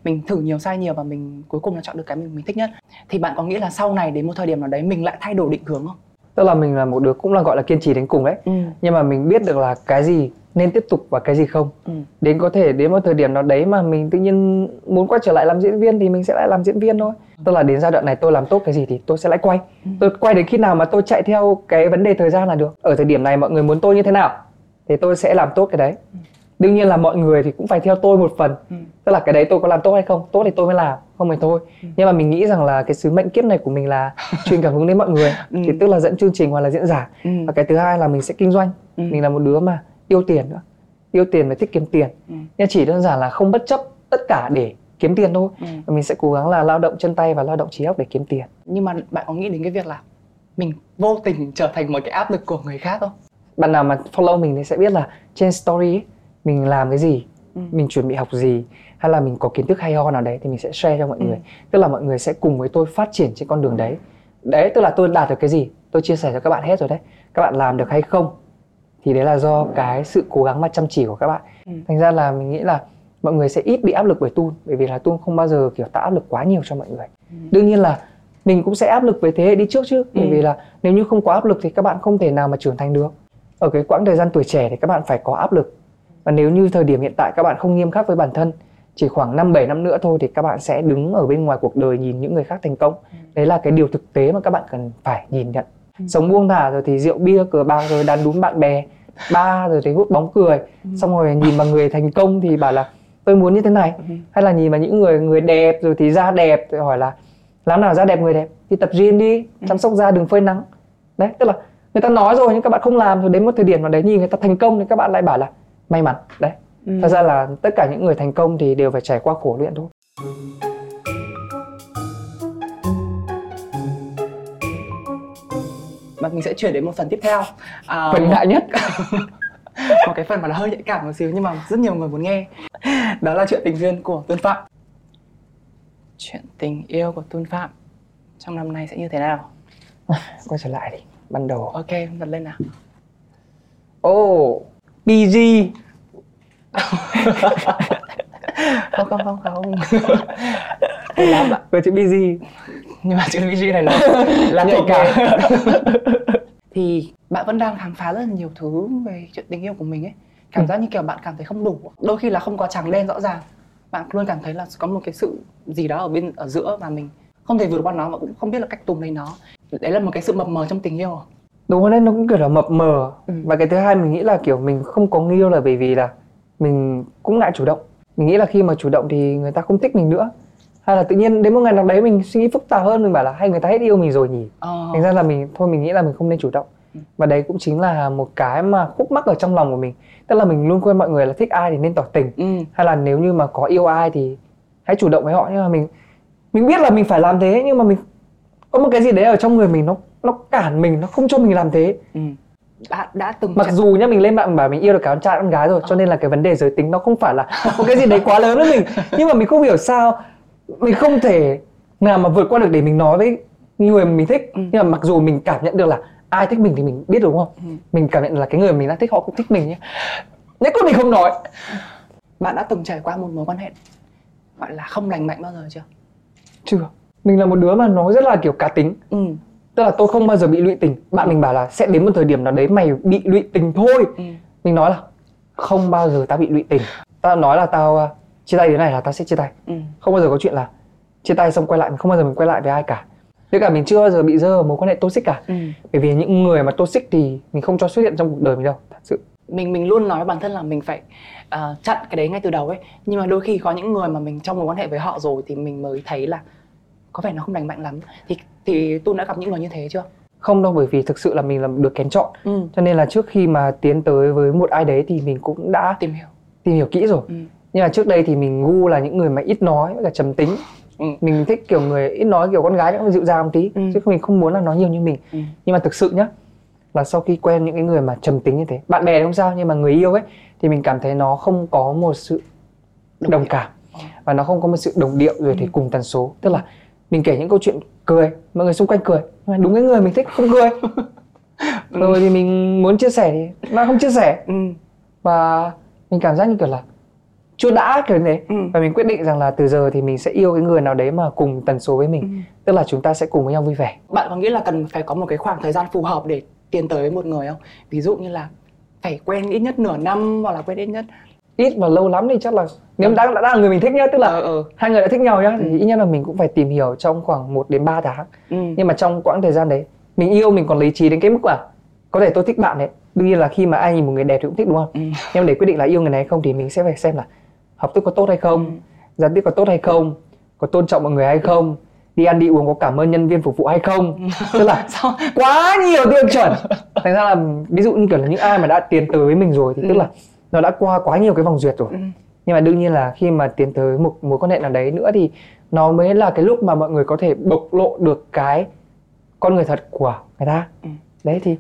mình thử nhiều sai nhiều và mình cuối cùng là chọn được cái mình mình thích nhất thì bạn có nghĩ là sau này đến một thời điểm nào đấy mình lại thay đổi định hướng không? Tức là mình là một đứa cũng là gọi là kiên trì đến cùng đấy Ừ. nhưng mà mình biết được là cái gì nên tiếp tục và cái gì không. Ừ. đến có thể đến một thời điểm nào đấy mà mình tự nhiên muốn quay trở lại làm diễn viên thì mình sẽ lại làm diễn viên thôi. Tức là đến giai đoạn này tôi làm tốt cái gì thì tôi sẽ lại quay. Ừ. tôi quay đến khi nào mà tôi chạy theo cái vấn đề thời gian là được. Ở thời điểm này mọi người muốn tôi như thế nào thì tôi sẽ làm tốt cái đấy đương nhiên là mọi người thì cũng phải theo tôi một phần Ừ. tức là cái đấy tôi có làm tốt hay không tốt thì tôi mới làm không thì thôi Ừ. nhưng mà mình nghĩ rằng là cái sứ mệnh kiếp này của mình là truyền cảm hứng đến mọi người Ừ. thì tức là dẫn chương trình hoặc là diễn giả Ừ. và cái thứ hai là mình sẽ kinh doanh Ừ. mình là một đứa mà yêu tiền nữa yêu tiền và thích kiếm tiền Ừ. nhưng chỉ đơn giản là không bất chấp tất cả để kiếm tiền thôi Ừ. và mình sẽ cố gắng là lao động chân tay và lao động trí óc để kiếm tiền Nhưng mà bạn có nghĩ đến cái việc là mình vô tình trở thành một cái áp lực của người khác không? bạn nào mà follow mình thì sẽ biết là trên story ấy, mình làm cái gì Ừ. mình chuẩn bị học gì hay là mình có kiến thức hay ho nào đấy thì mình sẽ share cho mọi Ừ. người tức là mọi người sẽ cùng với tôi phát triển trên con đường đấy đấy tức là tôi đạt được cái gì tôi chia sẻ cho các bạn hết rồi đấy các bạn làm được hay không thì đấy là do cái sự cố gắng và chăm chỉ của các bạn Ừ. thành ra là mình nghĩ là mọi người sẽ ít bị áp lực bởi tun bởi vì là tun không bao giờ kiểu tạo áp lực quá nhiều cho mọi người Ừ. đương nhiên là mình cũng sẽ áp lực với thế hệ đi trước chứ bởi Ừ. vì là nếu như không có áp lực thì các bạn không thể nào mà trưởng thành được ở cái quãng thời gian tuổi trẻ thì các bạn phải có áp lực và nếu như thời điểm hiện tại các bạn không nghiêm khắc với bản thân chỉ khoảng 5 7 năm nữa thôi thì các bạn sẽ đứng ở bên ngoài cuộc đời nhìn những người khác thành công. Đấy là cái điều thực tế mà các bạn cần phải nhìn nhận. Ừ. Sống buông thả rồi thì rượu bia cờ bạc rồi đàn đúm bạn bè, ba rồi thì hút bóng cười, Ừ. xong rồi nhìn vào người thành công thì bảo là tôi muốn như thế này Ừ. hay là nhìn vào những người người đẹp rồi thì da đẹp rồi hỏi là làm nào da đẹp người đẹp thì tập gym đi Ừ. chăm sóc da đừng phơi nắng đấy tức là người ta nói rồi nhưng các bạn không làm rồi đến một thời điểm nào đấy nhìn người ta thành công thì các bạn lại bảo là may mắn đấy. Ừ. thật ra là tất cả những người thành công thì đều phải trải qua khổ luyện thôi. Và mình sẽ chuyển đến một phần tiếp theo. À, phần ngại nhất. Một cái phần mà nó hơi nhạy cảm một xíu nhưng mà rất nhiều người muốn nghe. Đó là chuyện tình duyên của Tuân Phạm. Chuyện tình yêu của Tuân Phạm trong năm nay sẽ như thế nào? Quay trở lại đi ban đầu. Ok bật lên nào. Oh PG không không không không. Lắm ạ. Với chữ PG nhưng mà chữ VG này nó là Nhạy cảm. thì bạn vẫn đang khám phá rất là nhiều thứ về chuyện tình yêu của mình ấy. Cảm Ừ. giác như kiểu bạn cảm thấy không đủ. Đôi khi là không có trắng đen rõ ràng. Bạn luôn cảm thấy là có một cái sự gì đó ở bên ở giữa mà mình không thể vượt qua nó và cũng không biết là cách tùm lấy nó. Đấy là một cái sự mập mờ trong tình yêu? Đúng rồi đấy nó cũng kiểu là mập mờ. Ừ. và cái thứ hai mình nghĩ là kiểu mình không có người yêu là bởi vì là mình cũng ngại chủ động. Mình nghĩ là khi mà chủ động thì người ta không thích mình nữa. Hay là tự nhiên đến một ngày nào đấy mình suy nghĩ phức tạp hơn mình bảo là hay người ta hết yêu mình rồi nhỉ? Ờ, thành ra là mình thôi mình nghĩ là mình không nên chủ động. Ừ. và đấy cũng chính là một cái mà khúc mắc ở trong lòng của mình. Tức là mình luôn khuyên mọi người là thích ai thì nên tỏ tình. Ừ, hay là nếu như mà có yêu ai thì hãy chủ động với họ. Nhưng mà mình mình biết là mình phải làm thế nhưng mà mình có một cái gì đấy ở trong người mình nó nó cản mình nó không cho mình làm thế. Ừ. đã đã từng mặc trải- dù nhá mình lên mạng mình bảo mình yêu được cả con trai con gái rồi cho nên là cái vấn đề giới tính nó không phải là một cái gì đấy quá lớn với mình. Nhưng mà mình không hiểu sao mình không thể nào mà vượt qua được để mình nói với người mình thích. Ừ. nhưng mà mặc dù mình cảm nhận được là ai thích mình thì mình biết đúng không? Ừ. mình cảm nhận là cái người mình đang thích họ cũng thích mình nhé nhất quyết mình không nói. Bạn đã từng trải qua một mối quan hệ gọi là không lành mạnh bao giờ chưa? Chưa. Mình là một đứa mà nó rất là kiểu cá tính. Ừ tức là tôi không bao giờ bị lụy tình. Bạn mình bảo là sẽ đến một thời điểm nào đấy mày bị lụy tình thôi. Ừ. Mình nói là không bao giờ tao bị lụy tình. Tao nói là tao uh, chia tay thế này là tao sẽ chia tay. Ừ. Không bao giờ có chuyện là chia tay xong quay lại mình không bao giờ mình quay lại với ai cả. Với cả mình chưa bao giờ bị rơi vào mối quan hệ toxic cả. Ừ. Bởi vì những người mà toxic thì mình không cho xuất hiện trong cuộc đời mình đâu thật sự. Mình mình luôn nói với bản thân là mình phải ờ, chặn cái đấy ngay từ đầu ấy. Nhưng mà đôi khi có những người mà mình trong mối quan hệ với họ rồi thì mình mới thấy là có vẻ nó không lành mạnh lắm. Thì thì tôi đã gặp những người như thế chưa? Không đâu bởi vì thực sự là mình là được kén chọn. Ừ. Cho nên là trước khi mà tiến tới với một ai đấy thì mình cũng đã tìm hiểu. tìm hiểu kỹ rồi. Ừ. Nhưng mà trước đây thì mình gu là những người mà ít nói với cả trầm tính. Ừ. Mình thích kiểu người ít nói kiểu con gái nó dịu dàng một tí Ừ. chứ mình không muốn là nói nhiều như mình. Ừ. Nhưng mà thực sự nhá là sau khi quen những cái người mà trầm tính như thế bạn bè thì không sao nhưng mà người yêu ấy thì mình cảm thấy nó không có một sự Đồng đồng cảm. Ờ. và nó không có một sự đồng điệu rồi thì Ừ. cùng tần số. Tức là mình kể những câu chuyện cười. Mọi người xung quanh cười. Mà đúng cái người mình thích không cười. Rồi thì mình muốn chia sẻ thì nó không chia sẻ. Ừ. Và mình cảm giác như kiểu là chưa đã kiểu thế. Ừ. Và mình quyết định rằng là từ giờ thì mình sẽ yêu cái người nào đấy mà cùng tần số với mình. Ừ. tức là chúng ta sẽ cùng với nhau vui vẻ. Bạn có nghĩ là cần phải có một cái khoảng thời gian phù hợp để tiến tới với một người không? Ví dụ như là phải quen ít nhất nửa năm hoặc là quen ít nhất ít và lâu lắm thì chắc là nếu đã đã là người mình thích nhá tức là ờ ờ. hai người đã thích nhau nhá Ừ. thì ít nhất là mình cũng phải tìm hiểu trong khoảng 1 đến 3 tháng. Ừ. Nhưng mà trong quãng thời gian đấy mình yêu mình còn lý trí đến cái mức là có thể tôi thích bạn đấy đương nhiên là khi mà ai nhìn một người đẹp thì cũng thích đúng không? Ừ. Nhưng để quyết định là yêu người này hay không thì mình sẽ phải xem là học tiếp có tốt hay không Ừ. giao tiếp có tốt hay không có tôn trọng mọi người hay không đi ăn đi uống có cảm ơn nhân viên phục vụ hay không. Tức là sao quá nhiều tiêu chuẩn. Thành ra là ví dụ như kiểu là những ai mà đã tiến tới với mình rồi thì tức Ừ. là nó đã qua quá nhiều cái vòng duyệt rồi. Ừ. Nhưng mà đương nhiên là khi mà tiến tới một mối quan hệ nào đấy nữa thì nó mới là cái lúc mà mọi người có thể bộc lộ được cái con người thật của người ta. Ừ. đấy thì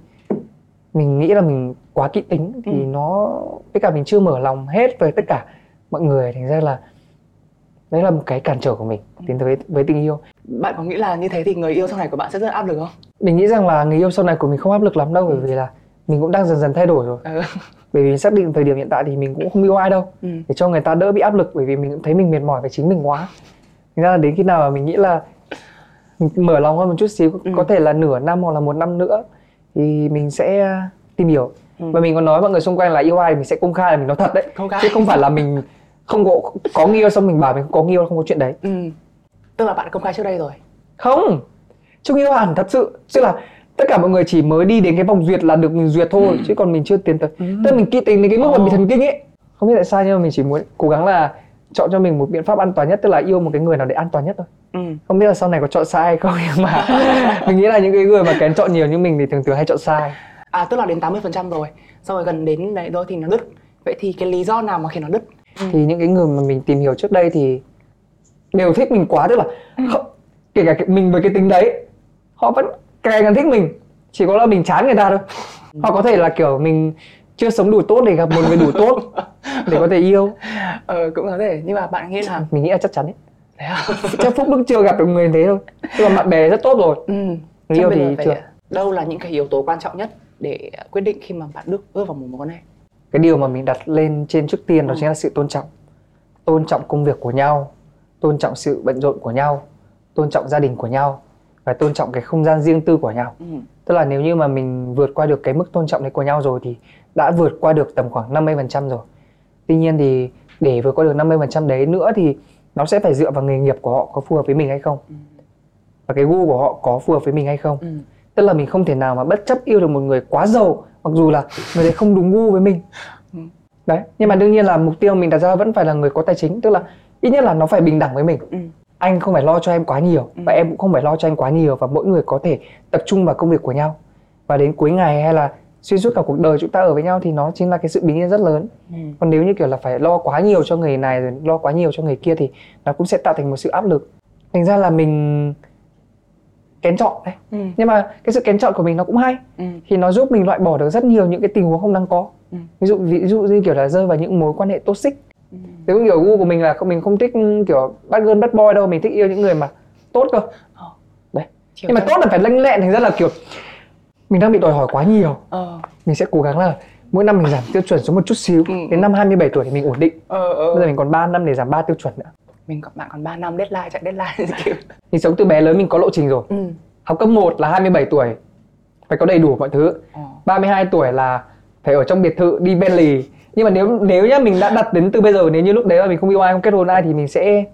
mình nghĩ là mình quá kỹ tính thì Ừ. nó với cả mình chưa mở lòng hết về tất cả mọi người thành ra là đấy là một cái cản trở của mình tiến tới với, với tình yêu. Bạn có nghĩ là như thế thì người yêu sau này của bạn sẽ rất áp lực không? Mình nghĩ rằng là người yêu sau này của mình không áp lực lắm đâu bởi vì là mình cũng đang dần dần thay đổi rồi. Ừ. bởi vì xác định thời điểm hiện tại thì mình cũng không yêu ai đâu Ừ. để cho người ta đỡ bị áp lực bởi vì mình cũng thấy mình mệt mỏi với chính mình quá thành ra là đến khi nào mà mình nghĩ là mình mở lòng hơn một chút xíu Ừ. có thể là nửa năm hoặc là một năm nữa thì mình sẽ tìm hiểu Ừ. và mình còn nói mọi người xung quanh là yêu ai thì mình sẽ công khai là mình nói thật đấy Công khai. chứ không phải là mình không có có yêu xong mình bảo mình không có yêu không có chuyện đấy ừ. tức là bạn công khai trước đây rồi không chung yêu hẳn thật sự tức là tất cả mọi người chỉ mới đi đến cái vòng duyệt là được mình duyệt thôi chứ còn mình chưa tiến tới. Ừ. tức là mình kỹ tính đến cái mức mà bị thần kinh ấy. Không biết tại sao nhưng mà mình chỉ muốn cố gắng là chọn cho mình một biện pháp an toàn nhất tức là yêu một cái người nào để an toàn nhất thôi. Ừ. không biết là sau này có chọn sai hay không nhưng mà mình nghĩ là những cái người mà kén chọn nhiều như mình thì thường thường hay chọn sai. À tức là đến 80% rồi. Xong rồi gần đến đấy thôi thì nó đứt. Vậy thì cái lý do nào mà khiến nó đứt? Thì những cái người mà mình tìm hiểu trước đây thì đều thích mình quá tức là không, kể cả mình với cái tính đấy họ vẫn càng càng thích mình chỉ có là mình chán người ta thôi. Hoặc có thể là kiểu mình chưa sống đủ tốt để gặp một người đủ tốt để có thể yêu. Ờ cũng có thể nhưng mà bạn nghĩ là mình nghĩ là chắc chắn ấy. Thế à? chắc phúc đức chưa gặp được người thế thôi. Chứ còn bạn bè rất tốt rồi. Ừ. Người yêu thì chưa. đâu là những cái yếu tố quan trọng nhất để quyết định khi mà bạn bước bước vào một mối quan hệ? Cái điều mà mình đặt lên trên trước tiên đó Ừ. chính là sự tôn trọng. Tôn trọng công việc của nhau tôn trọng sự bận rộn của nhau tôn trọng gia đình của nhau và tôn trọng cái không gian riêng tư của nhau ừ. tức là nếu như mà mình vượt qua được cái mức tôn trọng đấy của nhau rồi thì đã vượt qua được tầm khoảng 50% rồi tuy nhiên thì để vượt qua được 50% đấy nữa thì nó sẽ phải dựa vào nghề nghiệp của họ có phù hợp với mình hay không Ừ. và cái gu của họ có phù hợp với mình hay không Ừ. tức là mình không thể nào mà bất chấp yêu được một người quá giàu mặc dù là người đấy không đúng gu với mình Ừ. đấy nhưng mà đương nhiên là mục tiêu mình đặt ra vẫn phải là người có tài chính tức là ít nhất là nó phải bình đẳng với mình Ừ. anh không phải lo cho em quá nhiều Ừ. và em cũng không phải lo cho anh quá nhiều và mỗi người có thể tập trung vào công việc của nhau và đến cuối ngày hay là xuyên suốt cả cuộc đời chúng ta ở với nhau thì nó chính là cái sự bình yên rất lớn Ừ. còn nếu như kiểu là phải lo quá nhiều cho người này rồi lo quá nhiều cho người kia thì nó cũng sẽ tạo thành một sự áp lực thành ra là mình kén chọn đấy Ừ. nhưng mà cái sự kén chọn của mình nó cũng hay Ừ. thì nó giúp mình loại bỏ được rất nhiều những cái tình huống không đáng có Ừ. ví dụ ví dụ như kiểu là rơi vào những mối quan hệ toxic Ừ. thế cũng kiểu gu của mình là không mình không thích kiểu bad girl bad boy đâu mình thích yêu những người mà tốt cơ Ờ. đấy Hiểu nhưng mà tốt là phải lanh lẹn thành ra là kiểu mình đang bị đòi hỏi quá nhiều ờ mình sẽ cố gắng là mỗi năm mình giảm tiêu chuẩn xuống một chút xíu Ừ. đến năm 27 tuổi thì mình ổn định ờ bây ờ giờ mình còn 3 năm để giảm 3 tiêu chuẩn nữa mình còn bạn còn 3 năm deadline chạy deadline kiểu mình sống từ bé lớn mình có lộ trình rồi ừ. học cấp 1 là 27 tuổi phải có đầy đủ mọi thứ ờ. 32 tuổi là phải ở trong biệt thự đi Bentley nhưng mà nếu nếu nhá mình đã đặt đến từ bây giờ nếu như lúc đấy mà mình không yêu ai không kết hôn ai thì mình sẽ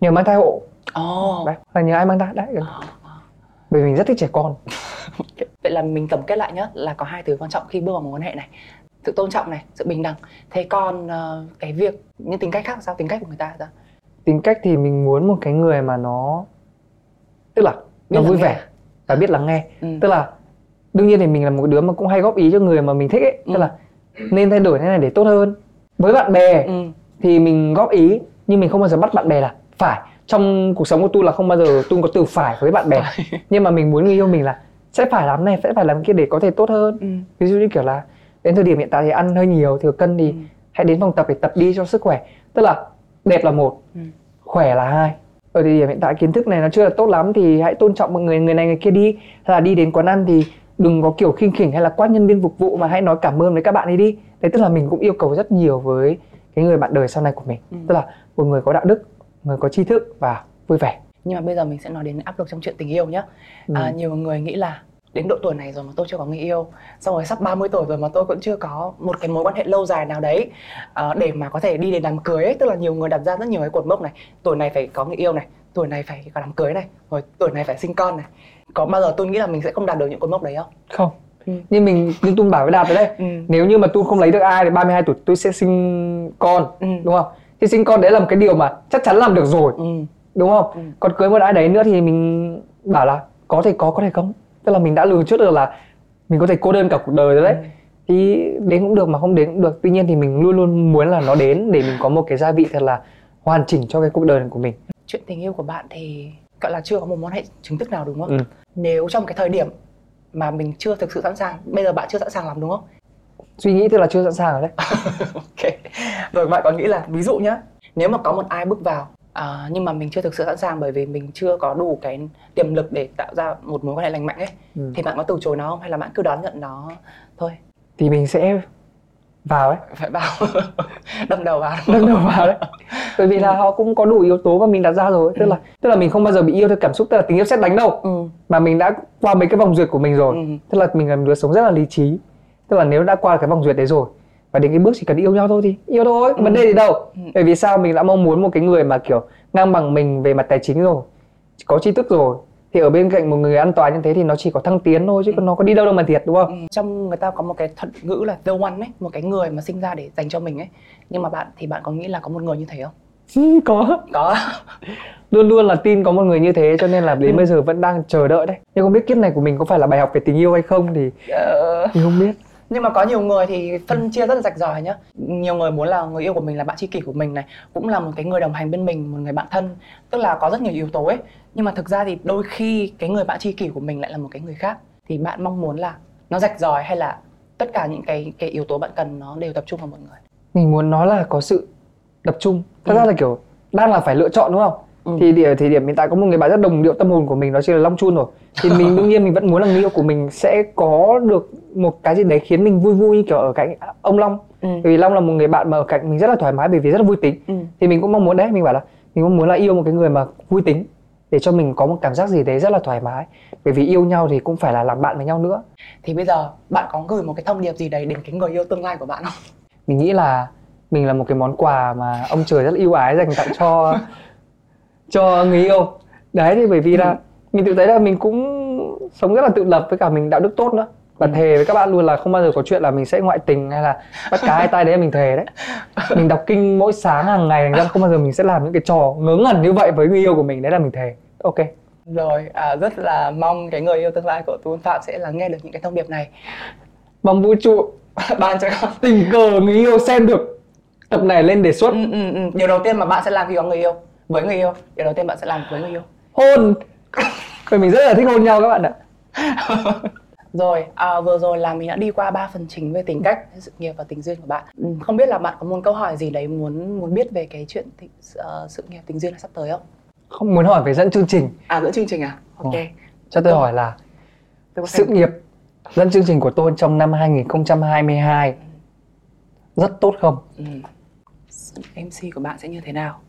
nhờ mang thai hộ. Ồ. đấy là nhờ ai mang thai? Đấy bởi vì mình rất thích trẻ con. Vậy là mình tổng kết lại nhé là có hai từ quan trọng khi bước vào mối quan hệ này. Sự tôn trọng này sự bình đẳng. Thế còn ờ, cái việc những tính cách khác sao tính cách của người ta sao tính cách thì mình muốn một cái người mà nó tức là Biết nó vui nghe. vẻ và biết lắng nghe. Ừ. tức là đương nhiên thì mình là một đứa mà cũng hay góp ý cho người mà mình thích ấy. Tức Ừ. là nên thay đổi thế này để tốt hơn với bạn bè Ừ. thì mình góp ý nhưng mình không bao giờ bắt bạn bè là phải trong cuộc sống của tu là không bao giờ tu có từ phải với bạn bè nhưng mà mình muốn người yêu mình là sẽ phải làm này sẽ phải làm kia để có thể tốt hơn Ừ. ví dụ như kiểu là đến thời điểm hiện tại thì ăn hơi nhiều thừa cân thì Ừ. hãy đến phòng tập để tập đi cho sức khỏe tức là đẹp là một Ừ. khỏe là hai ở thời điểm hiện tại kiến thức này nó chưa là tốt lắm thì hãy tôn trọng mọi người người này người kia đi hay là đi đến quán ăn thì đừng có kiểu khinh khỉnh hay là quát nhân viên phục vụ mà hãy nói cảm ơn với các bạn ấy đi đấy tức là mình cũng yêu cầu rất nhiều với cái người bạn đời sau này của mình Ừ. tức là một người có đạo đức người có tri thức và vui vẻ nhưng mà bây giờ mình sẽ nói đến áp lực trong chuyện tình yêu nhé Ừ. à, nhiều người nghĩ là đến độ tuổi này rồi mà tôi chưa có người yêu xong rồi sắp 30 tuổi rồi mà tôi cũng chưa có một cái mối quan hệ lâu dài nào đấy à, để mà có thể đi đến đám cưới ấy. tức là nhiều người đặt ra rất nhiều cái cột mốc này tuổi này phải có người yêu này tuổi này phải có đám cưới này rồi tuổi này phải sinh con này có bao giờ tôi nghĩ là mình sẽ không đạt được những cột mốc đấy không không Ừ. như mình như tu bảo với đạt rồi đấy Ừ. nếu như mà tu không lấy được ai thì 32 tuổi tôi sẽ sinh con Ừ. đúng không thì sinh con đấy là một cái điều mà chắc chắn làm được rồi ừ. đúng không Ừ. còn cưới một ai đấy nữa thì mình bảo là có thể có có thể không tức là mình đã lường trước được là mình có thể cô đơn cả cuộc đời rồi đấy Ừ. thì đến cũng được mà không đến cũng được tuy nhiên thì mình luôn luôn muốn là nó đến để mình có một cái gia vị thật là hoàn chỉnh cho cái cuộc đời của mình chuyện tình yêu của bạn thì gọi là chưa có một mối hệ chính thức nào đúng không? Ừ. nếu trong cái thời điểm mà mình chưa thực sự sẵn sàng bây giờ bạn chưa sẵn sàng lắm đúng không? Suy nghĩ tức là chưa sẵn sàng rồi đấy. Ok. Rồi bạn có nghĩ là ví dụ nhá nếu mà có một ai bước vào à, nhưng mà mình chưa thực sự sẵn sàng bởi vì mình chưa có đủ cái tiềm lực để tạo ra một mối quan hệ lành mạnh ấy ừ. thì bạn có từ chối nó không? Hay là bạn cứ đón nhận nó thôi? Thì mình sẽ vào ấy. Phải vào. Đâm đầu vào. Đâm đầu vào đấy. Bởi vì là họ cũng có đủ yếu tố mà mình đặt ra rồi tức là tức là mình không bao giờ bị yêu theo cảm xúc tức là tình yêu xét đánh đâu. Ừ. mà mình đã qua mấy cái vòng duyệt của mình rồi. Ừ. tức là mình là một đứa sống rất là lý trí. Tức là nếu đã qua cái vòng duyệt đấy rồi và đến cái bước chỉ cần yêu nhau thôi thì yêu thôi ừ. vấn đề gì đâu. Ừ. bởi vì sao? Mình đã mong muốn một cái người mà kiểu ngang bằng mình về mặt tài chính rồi có tri thức rồi thì ở bên cạnh một người an toàn như thế thì nó chỉ có thăng tiến thôi chứ ừ. nó có đi đâu đâu mà thiệt đúng không? Ừ. Trong người ta có một cái thuật ngữ là the one ấy, một cái người mà sinh ra để dành cho mình ấy. Nhưng mà bạn thì bạn có nghĩ là có một người như thế không? Ừ, có. Có. luôn luôn là tin có một người như thế cho nên là đến ừ. bây giờ vẫn đang chờ đợi đấy. Nhưng không biết kiếp này của mình có phải là bài học về tình yêu hay không thì ờ... thì không biết nhưng mà có nhiều người thì phân chia rất là rạch ròi nhá nhiều người muốn là người yêu của mình là bạn tri kỷ của mình này cũng là một cái người đồng hành bên mình một người bạn thân tức là có rất nhiều yếu tố ấy nhưng mà thực ra thì đôi khi cái người bạn tri kỷ của mình lại là một cái người khác thì bạn mong muốn là nó rạch ròi hay là tất cả những cái cái yếu tố bạn cần nó đều tập trung vào một người mình muốn nó là có sự tập trung thật ừ. ra là kiểu đang là phải lựa chọn đúng không ừ. thì ở thời điểm hiện tại có một người bạn rất đồng điệu tâm hồn của mình đó chính là long chun rồi thì mình đương nhiên mình vẫn muốn là người yêu của mình sẽ có được một cái gì đấy khiến mình vui vui như kiểu ở cạnh ông long ừ. vì long là một người bạn mà ở cạnh mình rất là thoải mái bởi vì rất là vui tính ừ. thì mình cũng mong muốn đấy mình bảo là mình cũng muốn là yêu một cái người mà vui tính để cho mình có một cảm giác gì đấy rất là thoải mái. Bởi vì yêu nhau thì cũng phải là làm bạn với nhau nữa. Thì bây giờ bạn có gửi một cái thông điệp gì đấy đến cái người yêu tương lai của bạn không? Mình nghĩ là mình là một cái món quà mà ông trời rất là yêu ái dành tặng cho cho người yêu. Đấy thì bởi vì là ừ. mình tự thấy là mình cũng sống rất là tự lập với cả mình đạo đức tốt nữa và thề với các bạn luôn là không bao giờ có chuyện là mình sẽ ngoại tình hay là bắt cá hai tay đấy mình thề đấy. Mình đọc kinh mỗi sáng hàng ngày ra không bao giờ mình sẽ làm những cái trò ngớ ngẩn như vậy với người yêu của mình đấy là mình thề. Ok. Rồi à, rất là mong cái người yêu tương lai của tuấn phạm sẽ lắng nghe được những cái thông điệp này. Mong vũ trụ ban cho con. tình cờ người yêu xem được tập này lên đề xuất. Ừ, ừ, ừ. điều đầu tiên mà bạn sẽ làm khi có người yêu với người yêu. Điều đầu tiên bạn sẽ làm với người yêu. Hôn. Vì mình rất là thích hôn nhau các bạn ạ rồi à, vừa rồi là mình đã đi qua ba phần chính về tính cách sự nghiệp và tình duyên của bạn. Ừ, không biết là bạn có một câu hỏi gì đấy muốn muốn biết về cái chuyện thị, uh, sự nghiệp tình duyên sắp tới không? Không muốn hỏi về dẫn chương trình. À dẫn chương trình à? Ok. Ừ. cho tôi hỏi là sự nghiệp dẫn chương trình của tôi trong năm 2022 rất tốt không? Ừ. MC của bạn sẽ như thế nào?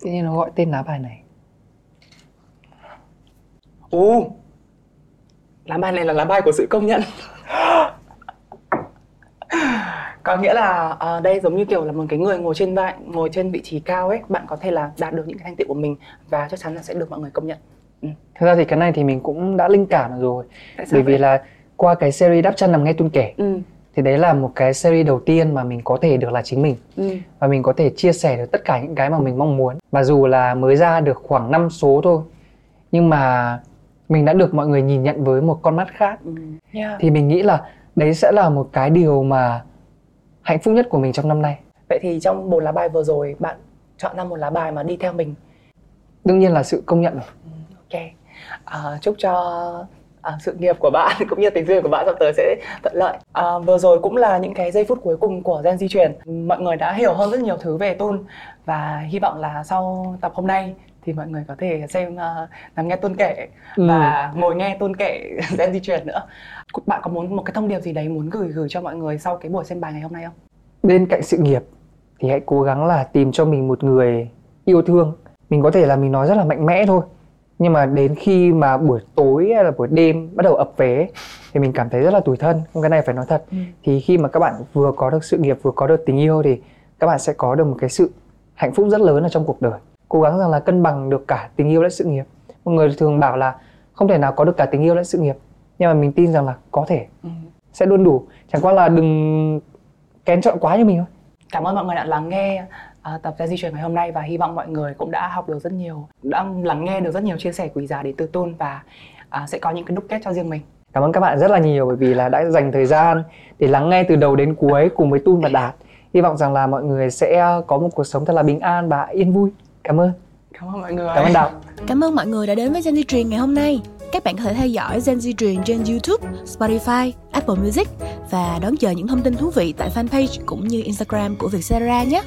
Tự nhiên nó gọi tên lá bài này Ồ Lá bài này là lá bài của sự công nhận. Có nghĩa là uh, đây giống như kiểu là một cái người ngồi trên vai ngồi trên vị trí cao ấy bạn có thể là đạt được những cái thành tựu của mình và chắc chắn là sẽ được mọi người công nhận. Ừ. thực ra thì cái này thì mình cũng đã linh cảm rồi. Bởi vậy? vì là qua cái series đáp chân nằm nghe tuân kể ừ. thì đấy là một cái series đầu tiên mà mình có thể được là chính mình. Ừ. và mình có thể chia sẻ được tất cả những cái mà mình mong muốn. Và dù là mới ra được khoảng 5 số thôi nhưng mà mình đã được mọi người nhìn nhận với một con mắt khác. Ừ. yeah. thì mình nghĩ là đấy sẽ là một cái điều mà hạnh phúc nhất của mình trong năm nay. Vậy thì trong một lá bài vừa rồi bạn chọn ra một lá bài mà đi theo mình. Đương nhiên là sự công nhận rồi. Ừ, ok. À, chúc cho à, sự nghiệp của bạn cũng như tình duyên của bạn sắp tới sẽ thuận lợi. À, vừa rồi cũng là những cái giây phút cuối cùng của gen di chuyển mọi người đã hiểu hơn rất nhiều thứ về tôn và hy vọng là sau tập hôm nay thì mọi người có thể xem uh, nằm nghe tôn kể ừ. và ngồi nghe tôn kể gen di chuyển nữa. Bạn có muốn một cái thông điệp gì đấy muốn gửi gửi cho mọi người sau cái buổi xem bài ngày hôm nay không? Bên cạnh sự nghiệp thì hãy cố gắng là tìm cho mình một người yêu thương. Mình có thể là mình nói rất là mạnh mẽ thôi nhưng mà đến khi mà buổi tối hay là buổi đêm bắt đầu ập về thì mình cảm thấy rất là tủi thân không cái này phải nói thật. Ừ. thì khi mà các bạn vừa có được sự nghiệp vừa có được tình yêu thì các bạn sẽ có được một cái sự hạnh phúc rất lớn ở trong cuộc đời cố gắng rằng là cân bằng được cả tình yêu lẫn sự nghiệp. Mọi người thường bảo là không thể nào có được cả tình yêu lẫn sự nghiệp nhưng mà mình tin rằng là có thể. Ừ. sẽ luôn đủ. Chẳng qua là đừng kén chọn quá như mình thôi. Cảm ơn mọi người đã lắng nghe uh, tập ra di chuyển ngày hôm nay và hy vọng mọi người cũng đã học được rất nhiều đã lắng nghe được rất nhiều chia sẻ quý giá đến từ tôn và uh, sẽ có những cái đúc kết cho riêng mình. Cảm ơn các bạn rất là nhiều bởi vì là đã dành thời gian để lắng nghe từ đầu đến cuối cùng với Tun và Đạt. Hy vọng rằng là mọi người sẽ có một cuộc sống thật là bình an và yên vui cảm ơn. Cảm ơn mọi người. Cảm ơn Đào cảm ơn mọi người đã đến với Gen Di truyền ngày hôm nay. Các bạn có thể theo dõi Gen Z truyền trên YouTube, Spotify, Apple Music và đón chờ những thông tin thú vị tại fanpage cũng như Instagram của Vietcetera nhé.